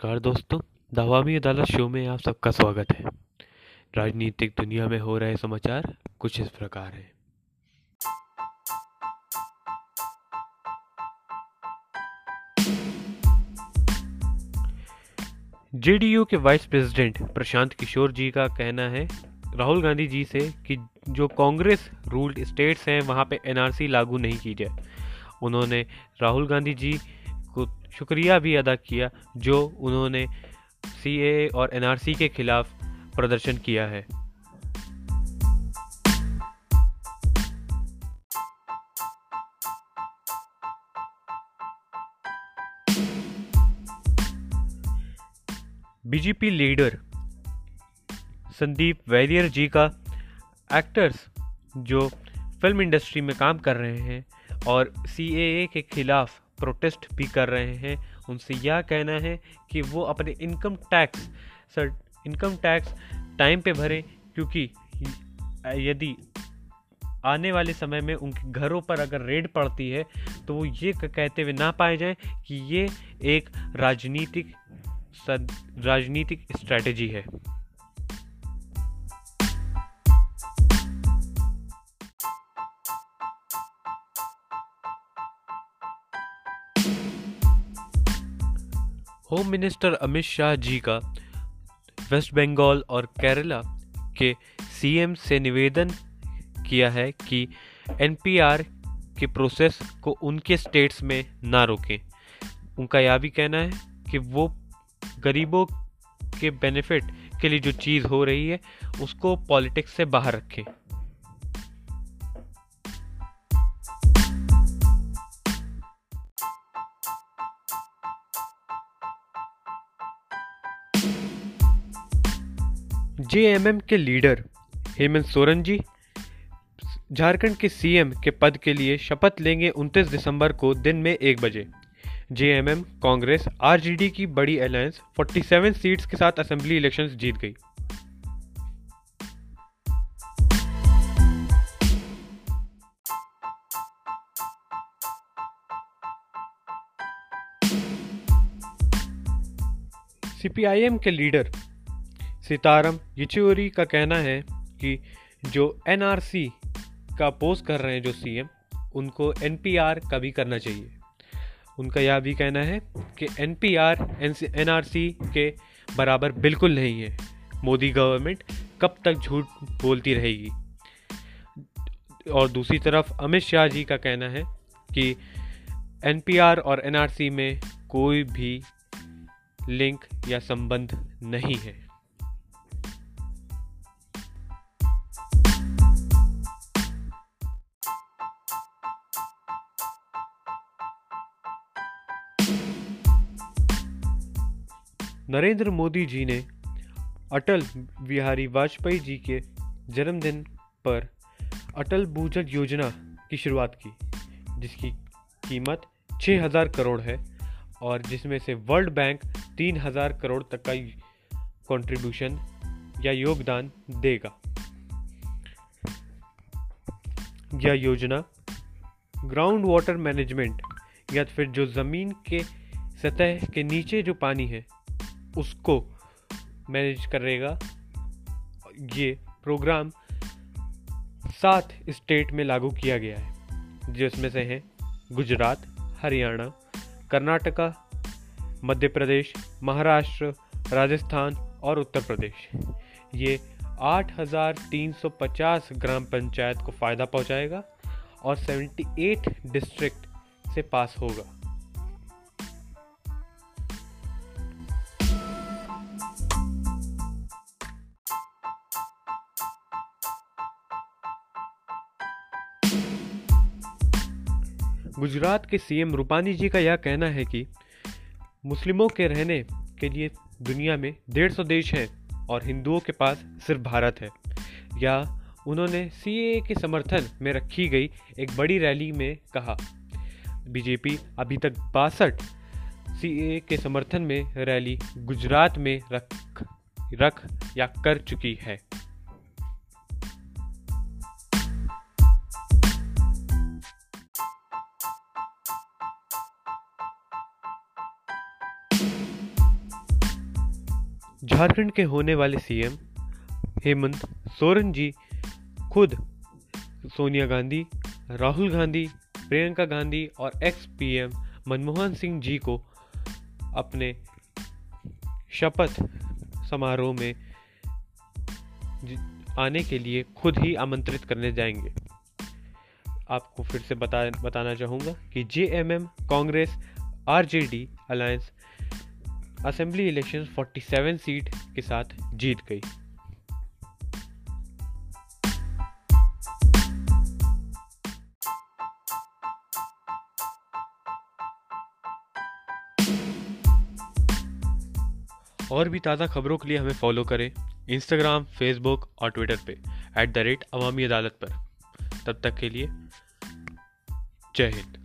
नमस्कार दोस्तों, दवामी अदालत शो में आप सबका स्वागत है। राजनीतिक दुनिया में हो रहे समाचार कुछ इस प्रकार हैं। जेडीयू के वाइस प्रेसिडेंट प्रशांत किशोर जी का कहना है, राहुल गांधी जी से कि जो कांग्रेस रूल्ड स्टेट्स हैं, वहाँ पे एनआरसी लागू नहीं की जाए। उन्होंने राहुल गांधी जी शुक्रिया भी अदा किया, जो उन्होंने सी और एनआरसी के खिलाफ प्रदर्शन किया है। बीजेपी लीडर संदीप वैलियर जी का एक्टर्स जो फ़िल्म इंडस्ट्री में काम कर रहे हैं और सी के खिलाफ प्रोटेस्ट भी कर रहे हैं। उनसे यह कहना है कि वो अपने income tax sir income tax time पे भरें, क्योंकि यदि आने वाले समय में उनके घरों पर अगर रेड पड़ती है तो वो ये कहते हुए ना पाए जाए कि ये एक राजनीतिक राजनीतिक स्ट्रैटेजी है। होम मिनिस्टर अमित शाह जी का वेस्ट बंगाल और केरला के सीएम से निवेदन किया है कि एनपीआर के प्रोसेस को उनके स्टेट्स में ना रोकें। उनका यह भी कहना है कि वो गरीबों के बेनिफिट के लिए जो चीज़ हो रही है, उसको पॉलिटिक्स से बाहर रखें। जेएमएम के लीडर हेमंत सोरेन जी, झारखंड के सीएम के पद के लिए शपथ लेंगे 29 दिसंबर को दिन में एक बजे। जेएमएम, कांग्रेस, आरजेडी की बड़ी अलायंस 47 सीट्स के साथ असेंबली इलेक्शंस जीत गई। सीपीआईएम के लीडर सीतारम येचुरी का कहना है कि जो एनआरसी का पोस्ट कर रहे हैं, जो सीएम उनको एनपीआर का भी करना चाहिए। उनका यह भी कहना है कि एनपीआर एनआरसी के बराबर बिल्कुल नहीं है। मोदी गवर्नमेंट कब तक झूठ बोलती रहेगी? और दूसरी तरफ़ अमित शाह जी का कहना है कि एनपीआर और एनआरसी में कोई भी लिंक या संबंध नहीं है। नरेंद्र मोदी जी ने अटल बिहारी वाजपेयी जी के जन्मदिन पर अटल भूजल योजना की शुरुआत की, जिसकी कीमत 6000 करोड़ है और जिसमें से वर्ल्ड बैंक 3000 करोड़ तक का कंट्रीब्यूशन या योगदान देगा। यह योजना ग्राउंड वाटर मैनेजमेंट या फिर जो ज़मीन के सतह के नीचे जो पानी है उसको मैनेज करेगा। ये प्रोग्राम सात स्टेट में लागू किया गया है जिसमें से हैं गुजरात हरियाणा कर्नाटका मध्य प्रदेश महाराष्ट्र राजस्थान और उत्तर प्रदेश। ये 8,350 ग्राम पंचायत को फ़ायदा पहुंचाएगा और 78 डिस्ट्रिक्ट से पास होगा। गुजरात के सीएम रूपानी जी का यह कहना है कि मुस्लिमों के रहने के लिए दुनिया में डेढ़ सौ देश हैं और हिंदुओं के पास सिर्फ़ भारत है। या उन्होंने सी के समर्थन में रखी गई एक बड़ी रैली में कहा। बीजेपी अभी तक बासठ सी के समर्थन में रैली गुजरात में रख रख या कर चुकी है। झारखंड के होने वाले सीएम हेमंत सोरेन जी, खुद सोनिया गांधी, राहुल गांधी, प्रियंका गांधी और एक्स पीएम मनमोहन सिंह जी को अपने शपथ समारोह में आने के लिए खुद ही आमंत्रित करने जाएँगे। आपको फिर से बता, बताना चाहूँगा कि जे Congress, RJD, alliance assembly election 47 seat के साथ जीत गई। और भी ताज़ा खबरों के लिए हमें फॉलो करें इंस्टाग्राम फेसबुक और ट्विटर पे at the rate Awami Adalat पर। तब तक के लिए जय हिंद।